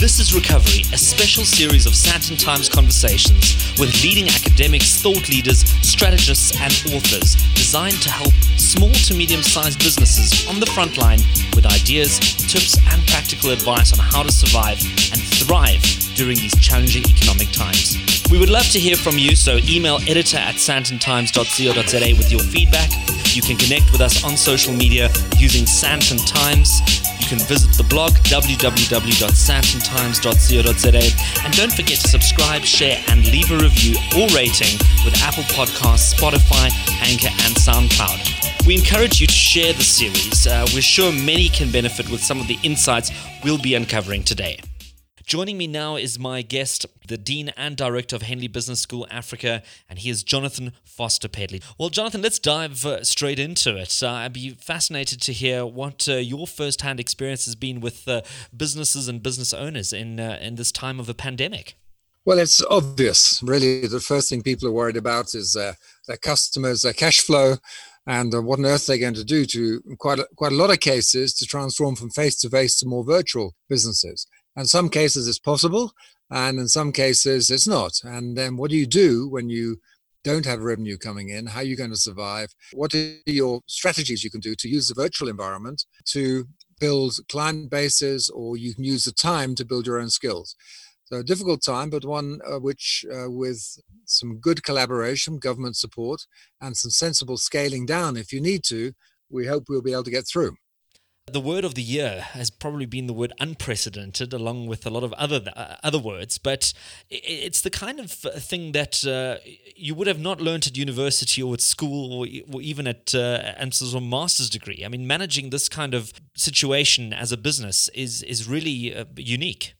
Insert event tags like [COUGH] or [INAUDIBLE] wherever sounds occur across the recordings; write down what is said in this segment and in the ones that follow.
This is Recovery, a special series of Sandton Times conversations with leading academics, thought leaders, strategists, and authors designed to help small to medium sized businesses on the front line with ideas, tips, and practical advice on how to survive and thrive during these challenging economic times. We would love to hear from you, so email editor at sandtontimes.co.za with your feedback. You can connect with us on social media using Sandton Times. Can visit the blog www.sandtontimes.co.za and don't forget to subscribe, share, and leave a review or rating with Apple Podcasts, Spotify, Anchor, and SoundCloud. We encourage you to share the series. Uh, we're sure many can benefit with some of the insights we'll be uncovering today. Joining me now is my guest, the Dean and Director of Henley Business School Africa, and he is Jonathan Foster Pedley. Well, Jonathan, let's dive uh, straight into it. Uh, I'd be fascinated to hear what uh, your first hand experience has been with uh, businesses and business owners in, uh, in this time of a pandemic. Well, it's obvious. Really, the first thing people are worried about is uh, their customers, their cash flow, and what on earth they're going to do to quite a, quite a lot of cases to transform from face to face to more virtual businesses. In some cases, it's possible, and in some cases, it's not. And then what do you do when you don't have revenue coming in? How are you going to survive? What are your strategies you can do to use the virtual environment to build client bases, or you can use the time to build your own skills? So a difficult time, but one uh, which, uh, with some good collaboration, government support, and some sensible scaling down if you need to, we hope we'll be able to get through. The word of the year has probably been the word unprecedented, along with a lot of other uh, other words. But it's the kind of uh, thing that uh, you would have not learned at university or at school or, or even at uh, a master's degree. I mean, managing this kind of situation as a business is is really uh, unique.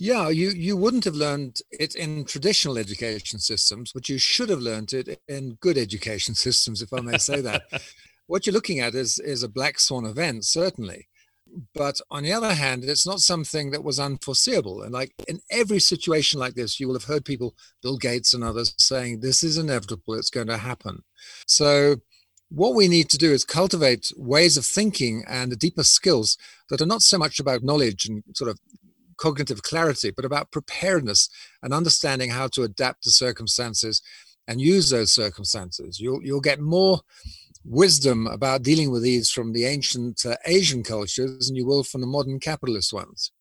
Yeah, you, you wouldn't have learned it in traditional education systems, but you should have learned it in good education [LAUGHS] systems, if I may say that. What you're looking at is is a black swan event, certainly. But on the other hand, it's not something that was unforeseeable. And like in every situation like this, you will have heard people, Bill Gates and others, saying this is inevitable, it's going to happen. So what we need to do is cultivate ways of thinking and deeper skills that are not so much about knowledge and sort of cognitive clarity, but about preparedness and understanding how to adapt to circumstances and use those circumstances. You'll you'll get more wisdom about dealing with these from the ancient uh, Asian cultures than you will from the modern capitalist ones.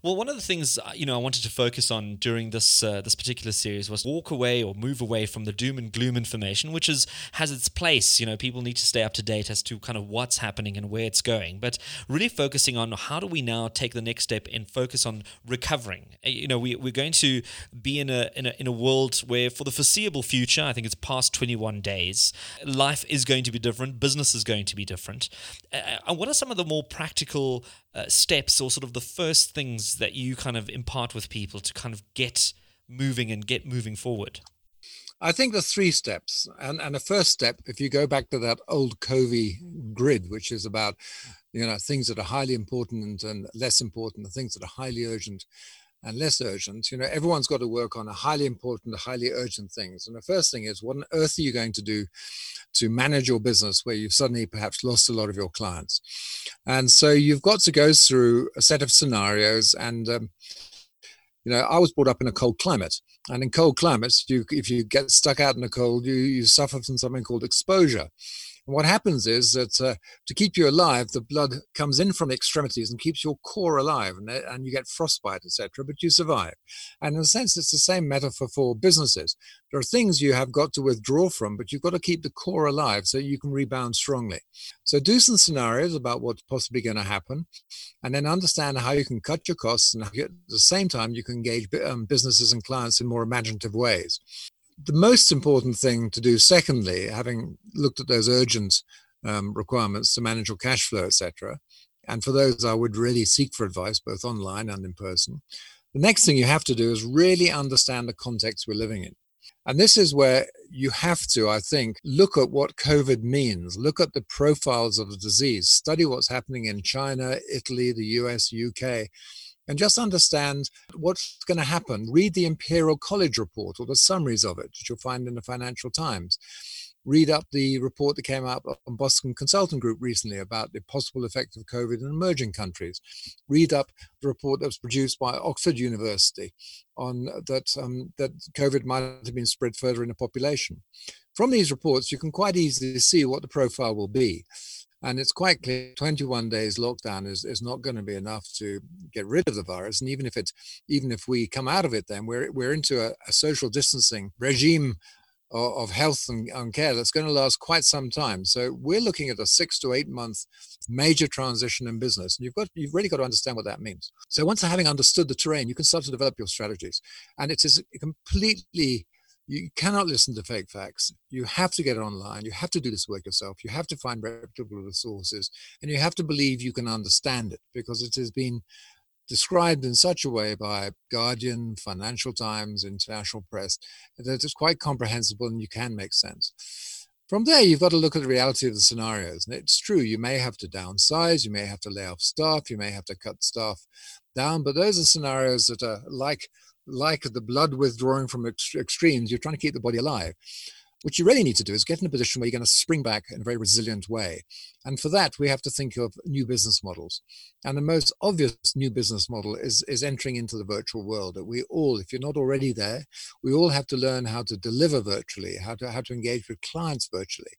Well, one of the things uh, you know I wanted to focus on during this uh, this particular series was walk away or move away from the doom and gloom information, which is has its place. You know, people need to stay up to date as to kind of what's happening and where it's going, but really focusing on how do we now take the next step and focus on recovering. Uh, you know, we we're going to be in a in a in a world where for the foreseeable future, I think it's past 21 days, life is going to be different, business is going to be different. Uh, and what are some of the more practical uh, steps or sort of the first things that you kind of impart with people to kind of get moving and get moving forward? I think the three steps. And, and the first step, if you go back to that old Covey grid, which is about, you know, things that are highly important and less important, the things that are highly urgent and less urgent, you know, everyone's got to work on a highly important, highly urgent things. And the first thing is, what on earth are you going to do to manage your business where you've suddenly perhaps lost a lot of your clients. And so you've got to go through a set of scenarios. And, um, you know, I was brought up in a cold climate. And in cold climates, you, if you get stuck out in the cold, you, you suffer from something called exposure. And what happens is that uh, to keep you alive, the blood comes in from the extremities and keeps your core alive, and, and you get frostbite, etc. But you survive. And in a sense, it's the same metaphor for businesses. There are things you have got to withdraw from, but you've got to keep the core alive so you can rebound strongly. So do some scenarios about what's possibly going to happen, and then understand how you can cut your costs, and at the same time you can engage um, businesses and clients in more imaginative ways the most important thing to do, secondly, having looked at those urgent um, requirements to manage your cash flow, etc., and for those I would really seek for advice, both online and in person. The next thing you have to do is really understand the context we're living in. And this is where you have to, I think, look at what COVID means, look at the profiles of the disease, study what's happening in China, Italy, the US, UK, and just understand what's going to happen. Read the Imperial College report or the summaries of it, which you'll find in the Financial Times. Read up the report that came out on Boston Consulting Group recently about the possible effect of COVID in emerging countries. Read up the report that was produced by Oxford University on that um, that COVID might have been spread further in the population. From these reports, you can quite easily see what the profile will be. And it's quite clear 21 days lockdown is, is not going to be enough to get rid of the virus. And even if it's even if we come out of it, then we're we're into a, a social distancing regime of, of health and, and, care that's going to last quite some time. So we're looking at a six to eight month major transition in business. And you've got you've really got to understand what that means. So once having understood the terrain, you can start to develop your strategies. And it is completely you cannot listen to fake facts. You have to get online. You have to do this work yourself. You have to find reputable resources and you have to believe you can understand it because it has been described in such a way by Guardian, Financial Times, international press that it's quite comprehensible and you can make sense. From there, you've got to look at the reality of the scenarios. And it's true, you may have to downsize, you may have to lay off staff, you may have to cut staff down, but those are scenarios that are like like the blood withdrawing from ex- extremes, you're trying to keep the body alive. What you really need to do is get in a position where you're going to spring back in a very resilient way. And for that, we have to think of new business models. And the most obvious new business model is, is entering into the virtual world. That we all, if you're not already there, we all have to learn how to deliver virtually, how to how to engage with clients virtually,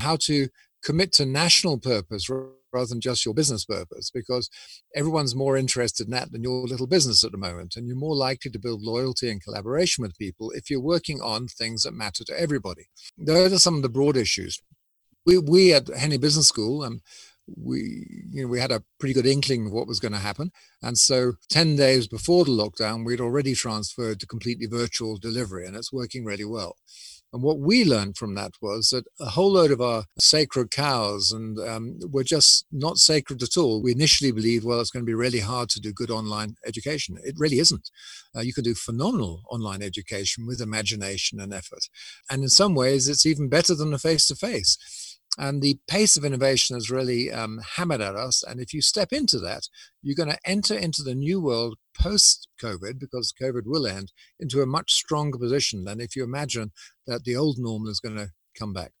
how to commit to national purpose rather than just your business purpose because everyone's more interested in that than your little business at the moment and you're more likely to build loyalty and collaboration with people if you're working on things that matter to everybody. Those are some of the broad issues. We, we at henley business school um, we you know we had a pretty good inkling of what was going to happen and so 10 days before the lockdown we'd already transferred to completely virtual delivery and it's working really well and what we learned from that was that a whole load of our sacred cows and um, were just not sacred at all. We initially believed, well, it's going to be really hard to do good online education. It really isn't. Uh, you can do phenomenal online education with imagination and effort. And in some ways, it's even better than the face to face. And the pace of innovation has really um, hammered at us. And if you step into that, you're going to enter into the new world post COVID, because COVID will end, into a much stronger position than if you imagine that the old normal is going to come back.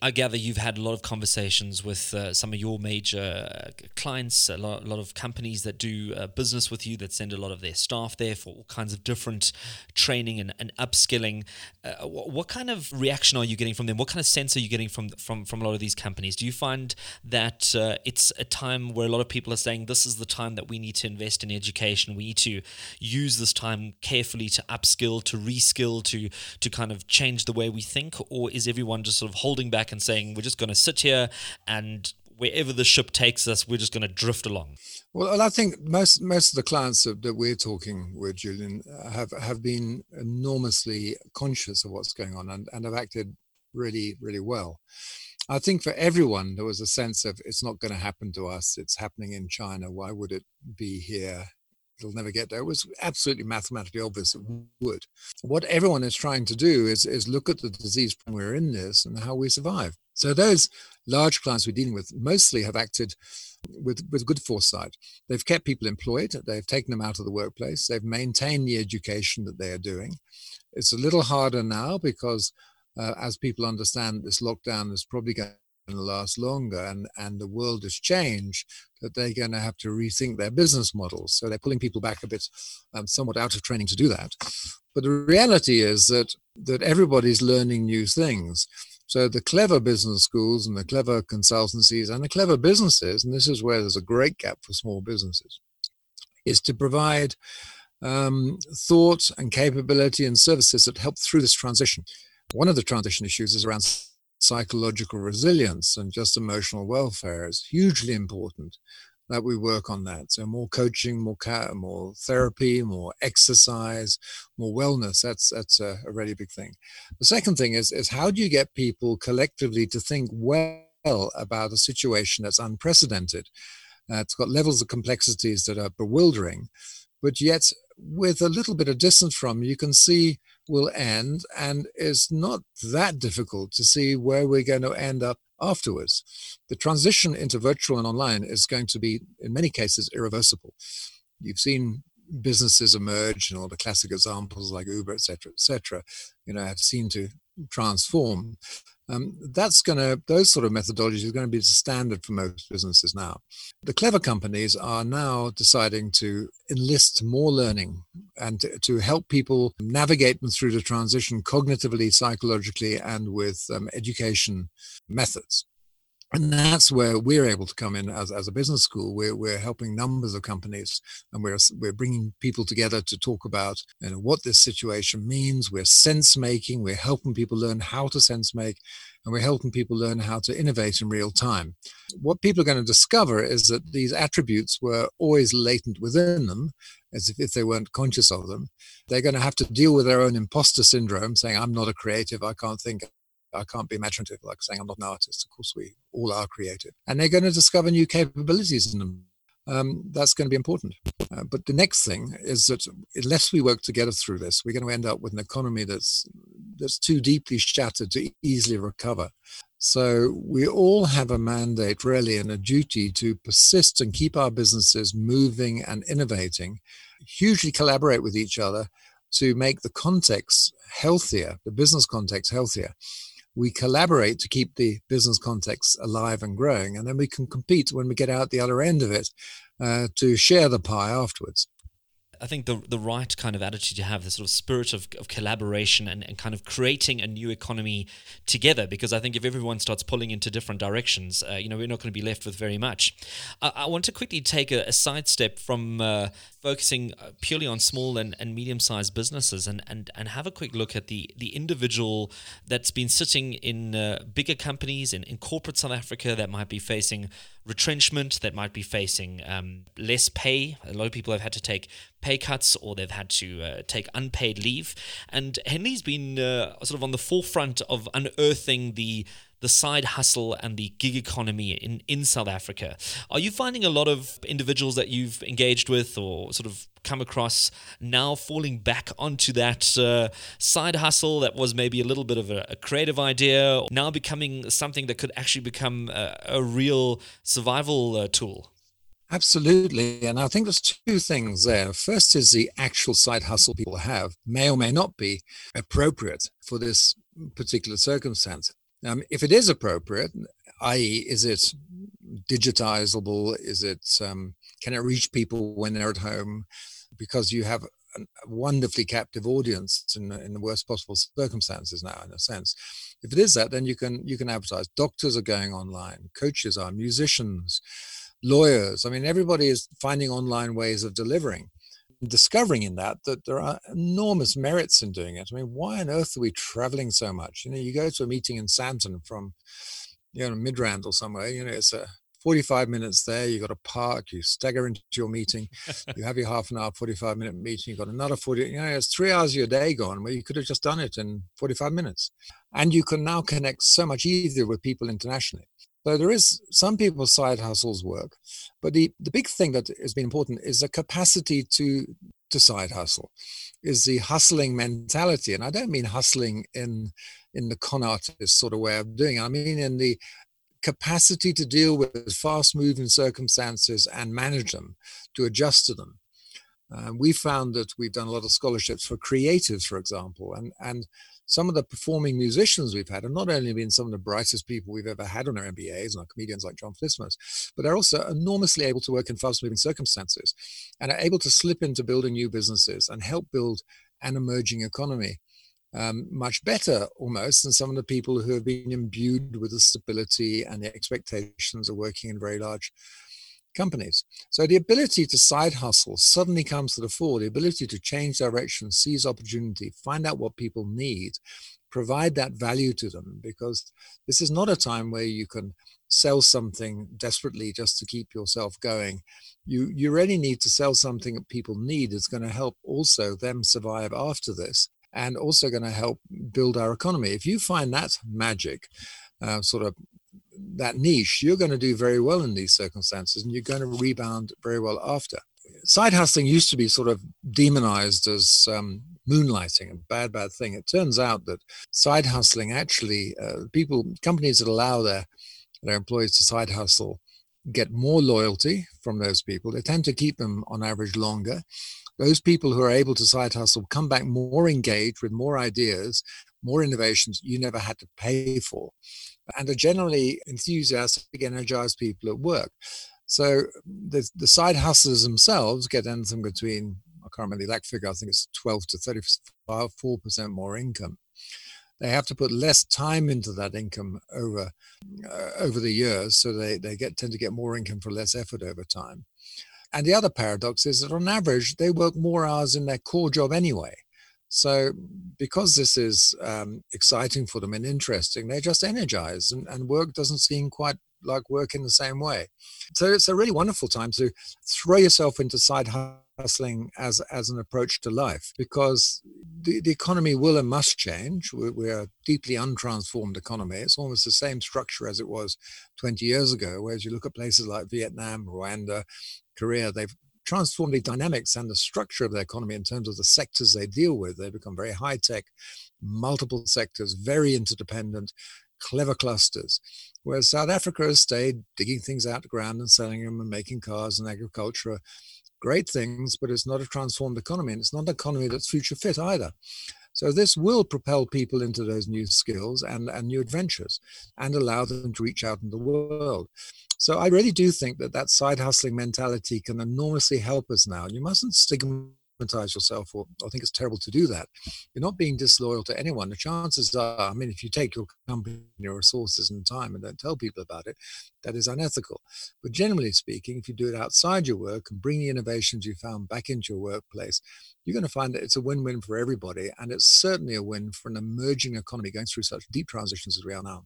I gather you've had a lot of conversations with uh, some of your major uh, clients, a lot, a lot, of companies that do uh, business with you that send a lot of their staff there for all kinds of different training and, and upskilling. Uh, what, what, kind of reaction are you getting from them? What kind of sense are you getting from from from a lot of these companies? Do you find that uh, it's a time where a lot of people are saying this is the time that we need to invest in education? We need to use this time carefully to upskill, to reskill, to to kind of change the way we think, or is everyone just sort of holding back? Back and saying we're just going to sit here and wherever the ship takes us, we're just going to drift along? Well, I think most most of the clients that, that we're talking with, Julian, have have been enormously conscious of what's going on and, and have acted really, really well. I think for everyone, there was a sense of it's not going to happen to us. It's happening in China. Why would it be here? It'll never get there. It was absolutely mathematically obvious it would. What everyone is trying to do is, is look at the disease when we're in this and how we survive. So those large clients we're dealing with mostly have acted with, with good foresight. They've kept people employed, they've taken them out of the workplace, they've maintained the education that they are doing. It's a little harder now because uh, as people understand this lockdown is probably going to last longer and, and the world has changed, that they're going to have to rethink their business models. So they're pulling people back a bit, um, somewhat out of training to do that. But the reality is that that everybody's learning new things. So the clever business schools and the clever consultancies and the clever businesses, and this is where there's a great gap for small businesses, is to provide um, thought and capability and services that help through this transition. One of the transition issues is around psychological resilience and just emotional welfare is hugely important that we work on that. So more coaching, more care, more therapy, more exercise, more wellness. That's that's a, a really big thing. The second thing is is how do you get people collectively to think well about a situation that's unprecedented? Uh, it's got levels of complexities that are bewildering, but yet with a little bit of distance from you can see will end and it's not that difficult to see where we're going to end up afterwards. The transition into virtual and online is going to be, in many cases, irreversible. You've seen businesses emerge and all the classic examples like Uber, et cetera, et cetera, you know, have seen to transform. Um, that's going to, those sort of methodologies are going to be the standard for most businesses now. The clever companies are now deciding to enlist more learning and to, to help people navigate them through the transition cognitively, psychologically, and with um, education methods and that's where we're able to come in as, as a business school. We're, we're helping numbers of companies and we're, we're bringing people together to talk about you know, what this situation means. We're sense making, we're helping people learn how to sense make, and we're helping people learn how to innovate in real time. What people are going to discover is that these attributes were always latent within them, as if, if they weren't conscious of them. They're going to have to deal with their own imposter syndrome, saying, I'm not a creative, I can't think, I can't be imaginative, like saying I'm not an artist. Of course, we all are creative. And they're going to discover new capabilities in them. Um, that's going to be important. Uh, but the next thing is that unless we work together through this, we're going to end up with an economy that's that's too deeply shattered to easily recover. So we all have a mandate, really, and a duty to persist and keep our businesses moving and innovating, hugely collaborate with each other to make the context healthier, the business context healthier we collaborate to keep the business context alive and growing, and then we can compete when we get out the other end of it uh, to share the pie afterwards. I think the the right kind of attitude to have, the sort of spirit of, of collaboration and, and kind of creating a new economy together. Because I think if everyone starts pulling into different directions, uh, you know, we're not going to be left with very much. I, I want to quickly take a, a sidestep from uh, focusing uh, purely on small and, and medium sized businesses and, and, and have a quick look at the, the individual that's been sitting in uh, bigger companies in, in corporate South Africa that might be facing retrenchment, that might be facing um, less pay. A lot of people have had to take pay cuts or they've had to uh, take unpaid leave. And Henley's been uh, sort of on the forefront of unearthing the the side hustle and the gig economy in, in South Africa. Are you finding a lot of individuals that you've engaged with or sort of come across now falling back onto that uh, side hustle that was maybe a little bit of a, a, creative idea, now becoming something that could actually become a, a real survival uh, tool? Absolutely. And I think there's two things there. First is the actual side hustle people have may or may not be appropriate for this particular circumstance. Um, if it is appropriate, i.e., is it digitizable? Is it um, can it reach people when they're at home? Because you have a wonderfully captive audience in, in the worst possible circumstances now, in a sense. If it is that, then you can you can advertise. Doctors are going online, coaches are, musicians, lawyers. I mean, everybody is finding online ways of delivering discovering in that that there are enormous merits in doing it. I mean, why on earth are we traveling so much? You know, you go to a meeting in Sandton from, you know, Midrand or somewhere, you know, it's a 45 minutes there, you've got to park, you stagger into your meeting, [LAUGHS] you have your half an hour, 45 minute meeting, you've got another 40, you know, it's three hours of your day gone where you could have just done it in 45 minutes. And you can now connect so much easier with people internationally. So there is some people's side hustles work, but the, the big thing that has been important is the capacity to to side hustle, is the hustling mentality, and I don't mean hustling in in the con artist sort of way of doing it. I mean in the capacity to deal with fast moving circumstances and manage them, to adjust to them. Uh, we found that we've done a lot of scholarships for creatives, for example, and and some of the performing musicians we've had have not only been some of the brightest people we've ever had on our MBAs and our comedians like John Flismers, but they're also enormously able to work in fast moving circumstances and are able to slip into building new businesses and help build an emerging economy. Um, much better almost than some of the people who have been imbued with the stability and the expectations of working in very large companies. So the ability to side hustle suddenly comes to the fore, the ability to change direction, seize opportunity, find out what people need, provide that value to them, because this is not a time where you can sell something desperately just to keep yourself going. You, you really need to sell something that people need that's going to help also them survive after this and also going to help build our economy. If you find that magic, uh, sort of that niche, you're going to do very well in these circumstances and you're going to rebound very well after. Side hustling used to be sort of demonized as um, moonlighting, a bad, bad thing. It turns out that side hustling actually, uh, people, companies that allow their, their employees to side hustle get more loyalty from those people. They tend to keep them on average longer. those people who are able to side hustle come back more engaged with more ideas, more innovations you never had to pay for, and are generally enthusiastic, energized people at work. So the, the side hustlers themselves get anything between, I can't remember the exact figure, I think it's 12 to 34% more income. They have to put less time into that income over uh, over the years, so they, they get tend to get more income for less effort over time. And the other paradox is that on average, they work more hours in their core job anyway. So, because this is um, exciting for them and interesting, they're just energized, and, and work doesn't seem quite like work in the same way. So, it's a really wonderful time to throw yourself into side hustling as, as an approach to life because the, the economy will and must change. We're, we're a deeply untransformed economy. It's almost the same structure as it was 20 years ago, whereas you look at places like Vietnam, Rwanda, Korea, they've transform the dynamics and the structure of their economy in terms of the sectors they deal with. They've become very high tech, multiple sectors, very interdependent, clever clusters. Whereas South Africa has stayed digging things out of the ground and selling them and making cars and agriculture. Great things, but it's not a transformed economy. And it's not an economy that's future fit either. So this will propel people into those new skills and, and new adventures and allow them to reach out in the world. So I really do think that that side hustling mentality can enormously help us now. You mustn't stigmatize yourself or, or think it's terrible to do that. You're not being disloyal to anyone. The chances are, I mean, if you take your company, your resources and time and don't tell people about it, that is unethical. But generally speaking, if you do it outside your work and bring the innovations you found back into your workplace, you're going to find that it's a win-win for everybody. And it's certainly a win for an emerging economy going through such deep transitions as we are now.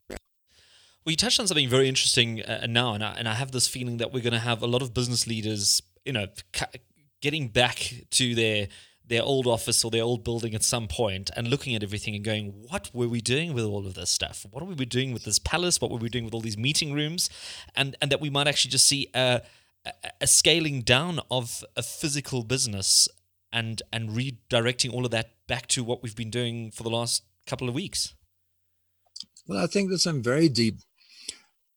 Well, you touched on something very interesting uh, now, and I, and I have this feeling that we're going to have a lot of business leaders, you know, ca- getting back to their their old office or their old building at some point and looking at everything and going, what were we doing with all of this stuff? What were we doing with this palace? What were we doing with all these meeting rooms? And and that we might actually just see a, a, scaling down of a physical business and and redirecting all of that back to what we've been doing for the last couple of weeks. Well, I think there's some very deep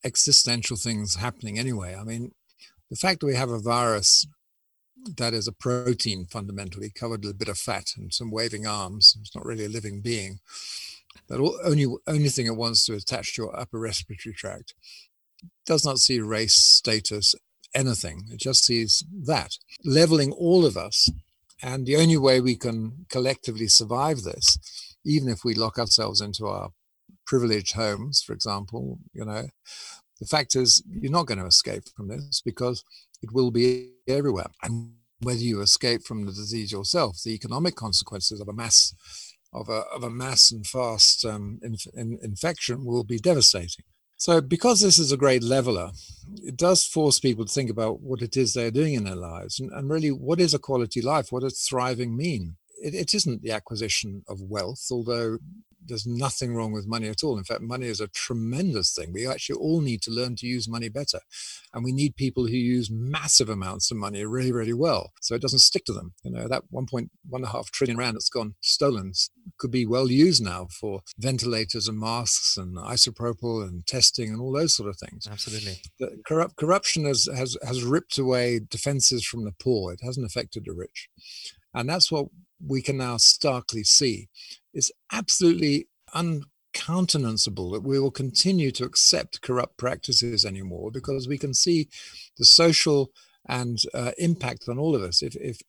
existential things happening anyway. I mean, the fact that we have a virus that is a protein fundamentally covered with a bit of fat and some waving arms, it's not really a living being. That only only thing it wants to attach to your upper respiratory tract does not see race, status, anything. It just sees that leveling all of us. And the only way we can collectively survive this, even if we lock ourselves into our privileged homes, for example, you know, the fact is you're not going to escape from this because it will be everywhere. And whether you escape from the disease yourself, the economic consequences of a mass of a, of a mass and fast um, inf- in, infection will be devastating. So, because this is a great leveler, it does force people to think about what it is they're doing in their lives and, and really what is a quality life? What does thriving mean? It, it isn't the acquisition of wealth, although there's nothing wrong with money at all. In fact, money is a tremendous thing. We actually all need to learn to use money better. And we need people who use massive amounts of money really, really well. So it doesn't stick to them. You know, that 1.1.5 trillion rand that's gone stolen could be well used now for ventilators and masks and isopropyl and testing and all those sort of things. Absolutely. The corrupt, corruption has, has, has ripped away defenses from the poor. It hasn't affected the rich. And that's what we can now starkly see. It's absolutely uncountenanceable that we will continue to accept corrupt practices anymore because we can see the social and uh, impact on all of us. If, if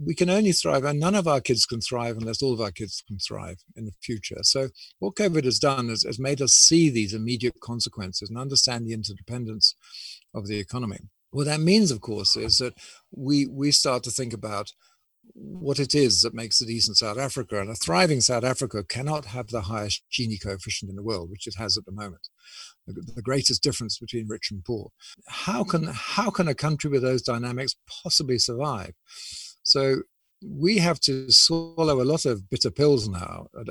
we can only thrive, and none of our kids can thrive unless all of our kids can thrive in the future. So, what COVID has done is, has made us see these immediate consequences and understand the interdependence of the economy. What that means, of course, is that we we start to think about what it is that makes a decent South Africa. And a thriving South Africa cannot have the highest Gini coefficient in the world, which it has at the moment. The, greatest difference between rich and poor. How can mm-hmm. how can a country with those dynamics possibly survive? So we have to swallow a lot of bitter pills now uh,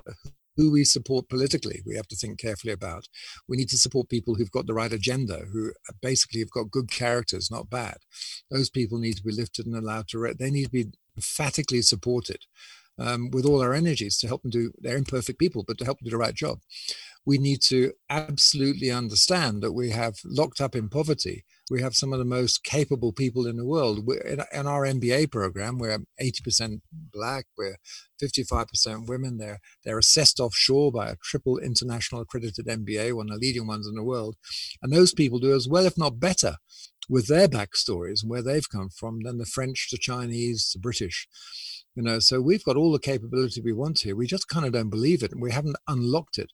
who we support politically, we have to think carefully about. We need to support people who've got the right agenda, who basically have got good characters, not bad. Those people need to be lifted and allowed to, re- they need to be emphatically supported um, with all our energies to help them do, they're imperfect people, but to help them do the right job. we need to absolutely understand that we have locked up in poverty. We have some of the most capable people in the world. In, in our MBA program, we're 80% black, we're 55% women. They're, they're assessed offshore by a triple international accredited MBA, one of the leading ones in the world. And those people do as well, if not better, with their backstories and where they've come from than the French, the Chinese, the British you know so we've got all the capability we want here. We just kind of don't believe it and we haven't unlocked it.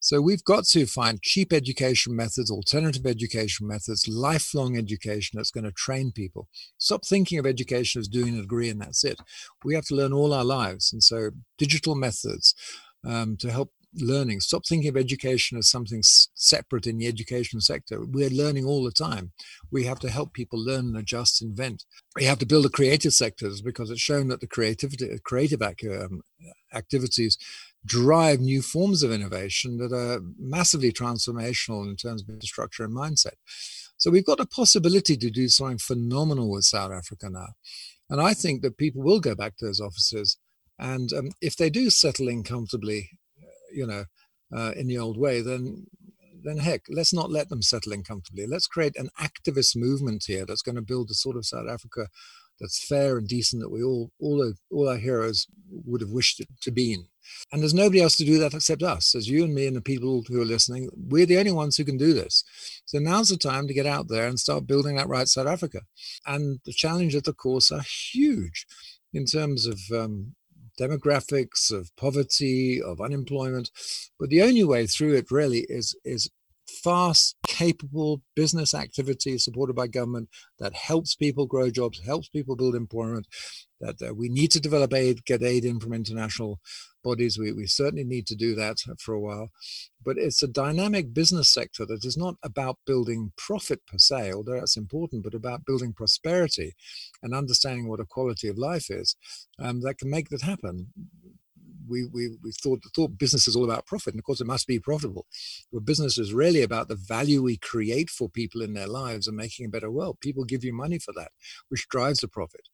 So we've got to find cheap education methods alternative education methods lifelong education that's going to train people. Stop thinking of education as doing a degree and that's it. We have to learn all our lives. And so digital methods um, to help learning. Stop thinking of education as something separate in the education sector. We're learning all the time. We have to help people learn and adjust, invent. We have to build the creative sectors because it's shown that the creativity, creative um, activities drive new forms of innovation that are massively transformational in terms of infrastructure and mindset. So we've got a possibility to do something phenomenal with South Africa now. And I think that people will go back to those offices. And um, if they do settle in comfortably you know, uh, in the old way, then then heck, let's not let them settle in comfortably. Let's create an activist movement here that's going to build the sort of South Africa that's fair and decent that we all all all our heroes would have wished it to be in. And there's nobody else to do that except us, as you and me and the people who are listening. We're the only ones who can do this. So now's the time to get out there and start building that right South Africa. And the challenges, of course, are huge in terms of um, demographics, of poverty, of unemployment. But the only way through it really is is fast, capable business activity supported by government that helps people grow jobs, helps people build employment, that uh, we need to develop aid, get aid in from international bodies. We, we certainly need to do that for a while. But it's a dynamic business sector that is not about building profit per se, although that's important, but about building prosperity and understanding what a quality of life is um, that can make that happen we, we, we thought, thought business is all about profit. And of course, it must be profitable. But business is really about the value we create for people in their lives and making a better world. People give you money for that, which drives the profit.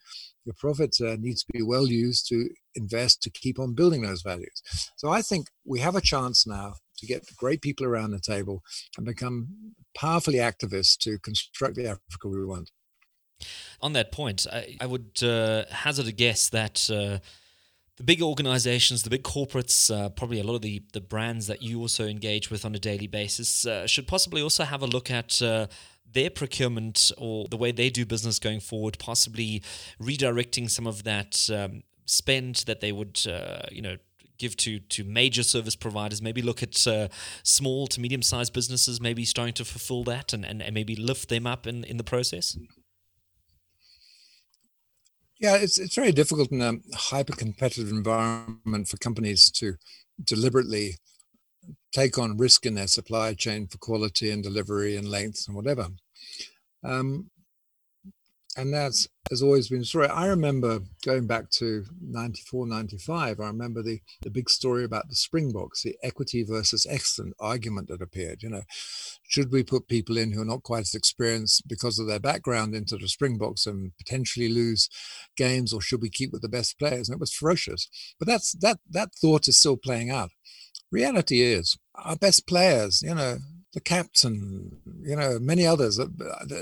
The profit uh, needs to be well used to invest to keep on building those values. So I think we have a chance now to get great people around the table and become powerfully activists to construct the Africa we want. On that point, I, I would uh, hazard a guess that. Uh, the big organizations, the big corporates, uh, probably a lot of the, the brands that you also engage with on a daily basis, uh, should possibly also have a look at uh, their procurement or the way they do business going forward, possibly redirecting some of that um, spend that they would, uh, you know, give to to major service providers. Maybe look at uh, small to medium sized businesses maybe starting to fulfill that and, and, and maybe lift them up in, in the process yeah, it's it's very difficult in a hyper competitive environment for companies to deliberately take on risk in their supply chain for quality and delivery and length and whatever. Um, and that's has always been the story. I remember going back to 94, 95, I remember the, the big story about the Springboks, the equity versus excellent argument that appeared. You know, should we put people in who are not quite as experienced because of their background into the Springboks and potentially lose games, or should we keep with the best players? And it was ferocious. But that's that that thought is still playing out. Reality is our best players, you know, the captain, you know, many others. Uh,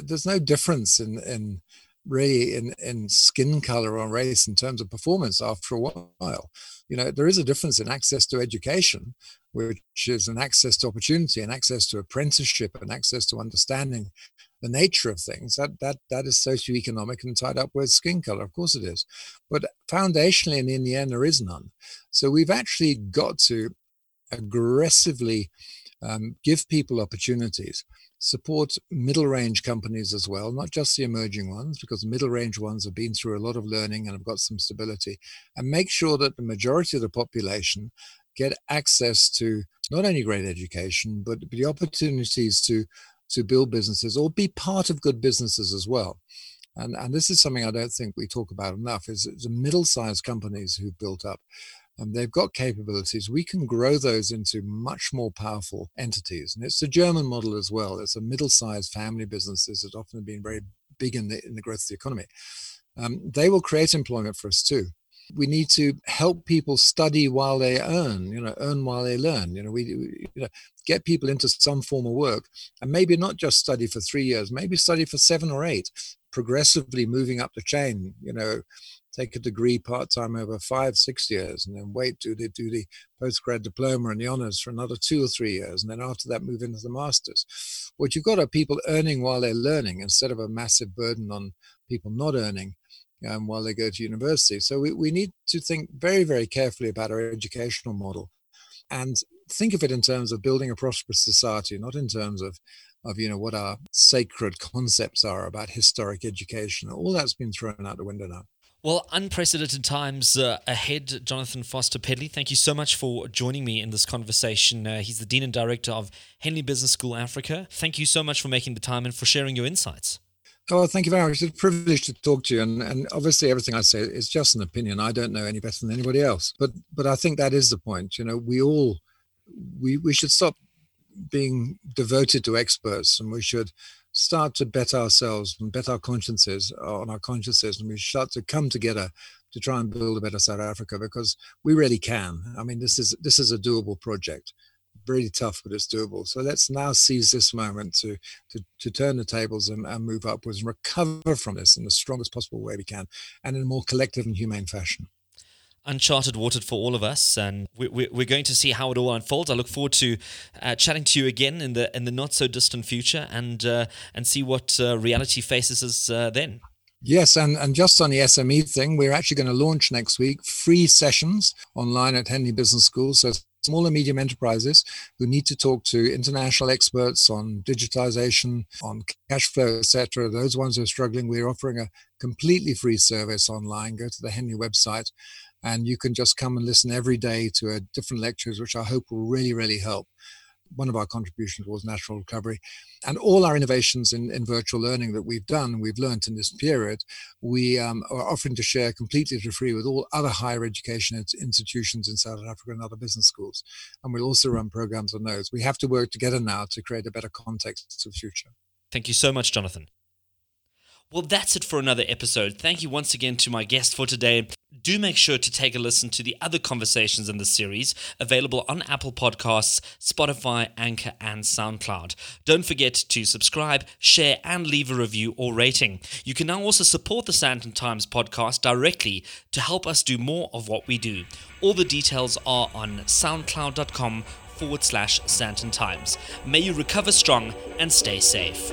there's no difference in in really in, in skin color or race in terms of performance after a while. You know, there is a difference in access to education, which is an access to opportunity and access to apprenticeship and access to understanding the nature of things. That that that is socioeconomic and tied up with skin color. Of course it is. But foundationally and in the end there is none. So we've actually got to aggressively um, give people opportunities support middle range companies as well, not just the emerging ones, because middle range ones have been through a lot of learning and have got some stability, and make sure that the majority of the population get access to not only great education, but the opportunities to to build businesses or be part of good businesses as well. And, and this is something I don't think we talk about enough is the middle-sized companies who've built up and they've got capabilities. We can grow those into much more powerful entities. And it's the German model as well. It's a middle-sized family businesses that often have been very big in the, in the growth of the economy. Um, they will create employment for us too. We need to help people study while they earn, you know, earn while they learn. You know, we, we you know, get people into some form of work and maybe not just study for three years, maybe study for seven or eight, progressively moving up the chain, you know, take a degree part time over five, six years, and then wait to do, do the postgrad diploma and the honors for another two or three years. And then after that, move into the master's. What you've got are people earning while they're learning instead of a massive burden on people not earning um, while they go to university. So we, we need to think very, very carefully about our educational model and think of it in terms of building a prosperous society, not in terms of of you know what our sacred concepts are about historic education. All that's been thrown out the window now. Well, unprecedented times uh, ahead, Jonathan Foster Pedley. Thank you so much for joining me in this conversation. Uh, he's the Dean and Director of Henley Business School Africa. Thank you so much for making the time and for sharing your insights. Oh, thank you very much. It's a privilege to talk to you. And, and obviously, everything I say is just an opinion. I don't know any better than anybody else. But but I think that is the point. You know, we all we we should stop being devoted to experts, and we should start to bet ourselves and bet our consciences uh, on our consciences and we start to come together to try and build a better South Africa because we really can. I mean, this is this is a doable project. Very tough, but it's doable. So let's now seize this moment to to, to turn the tables and, and move upwards and recover from this in the strongest possible way we can and in a more collective and humane fashion uncharted water for all of us, and we, we're going to see how it all unfolds. I look forward to uh, chatting to you again in the in the not so distant future, and uh, and see what uh, reality faces us uh, then. Yes, and, and just on the SME thing, we're actually going to launch next week free sessions online at Henley Business School. So small and medium enterprises who need to talk to international experts on digitization, on cash flow, etc. Those ones who are struggling, we're offering a completely free service online. Go to the Henley website and you can just come and listen every day to a different lectures, which I hope will really, really help. One of our contributions was natural recovery. And all our innovations in, in virtual learning that we've done, we've learned in this period, we um, are offering to share completely for free with all other higher education institutions in South Africa and other business schools. And we'll also run programs on those. We have to work together now to create a better context for the future. Thank you so much, Jonathan. Well, that's it for another episode. Thank you once again to my guest for today. Do make sure to take a listen to the other conversations in the series, available on Apple Podcasts, Spotify, Anchor, and SoundCloud. Don't forget to subscribe, share, and leave a review or rating. You can now also support the Sandton Times podcast directly to help us do more of what we do. All the details are on soundcloud.com forward slash Sandton Times. May you recover strong and stay safe.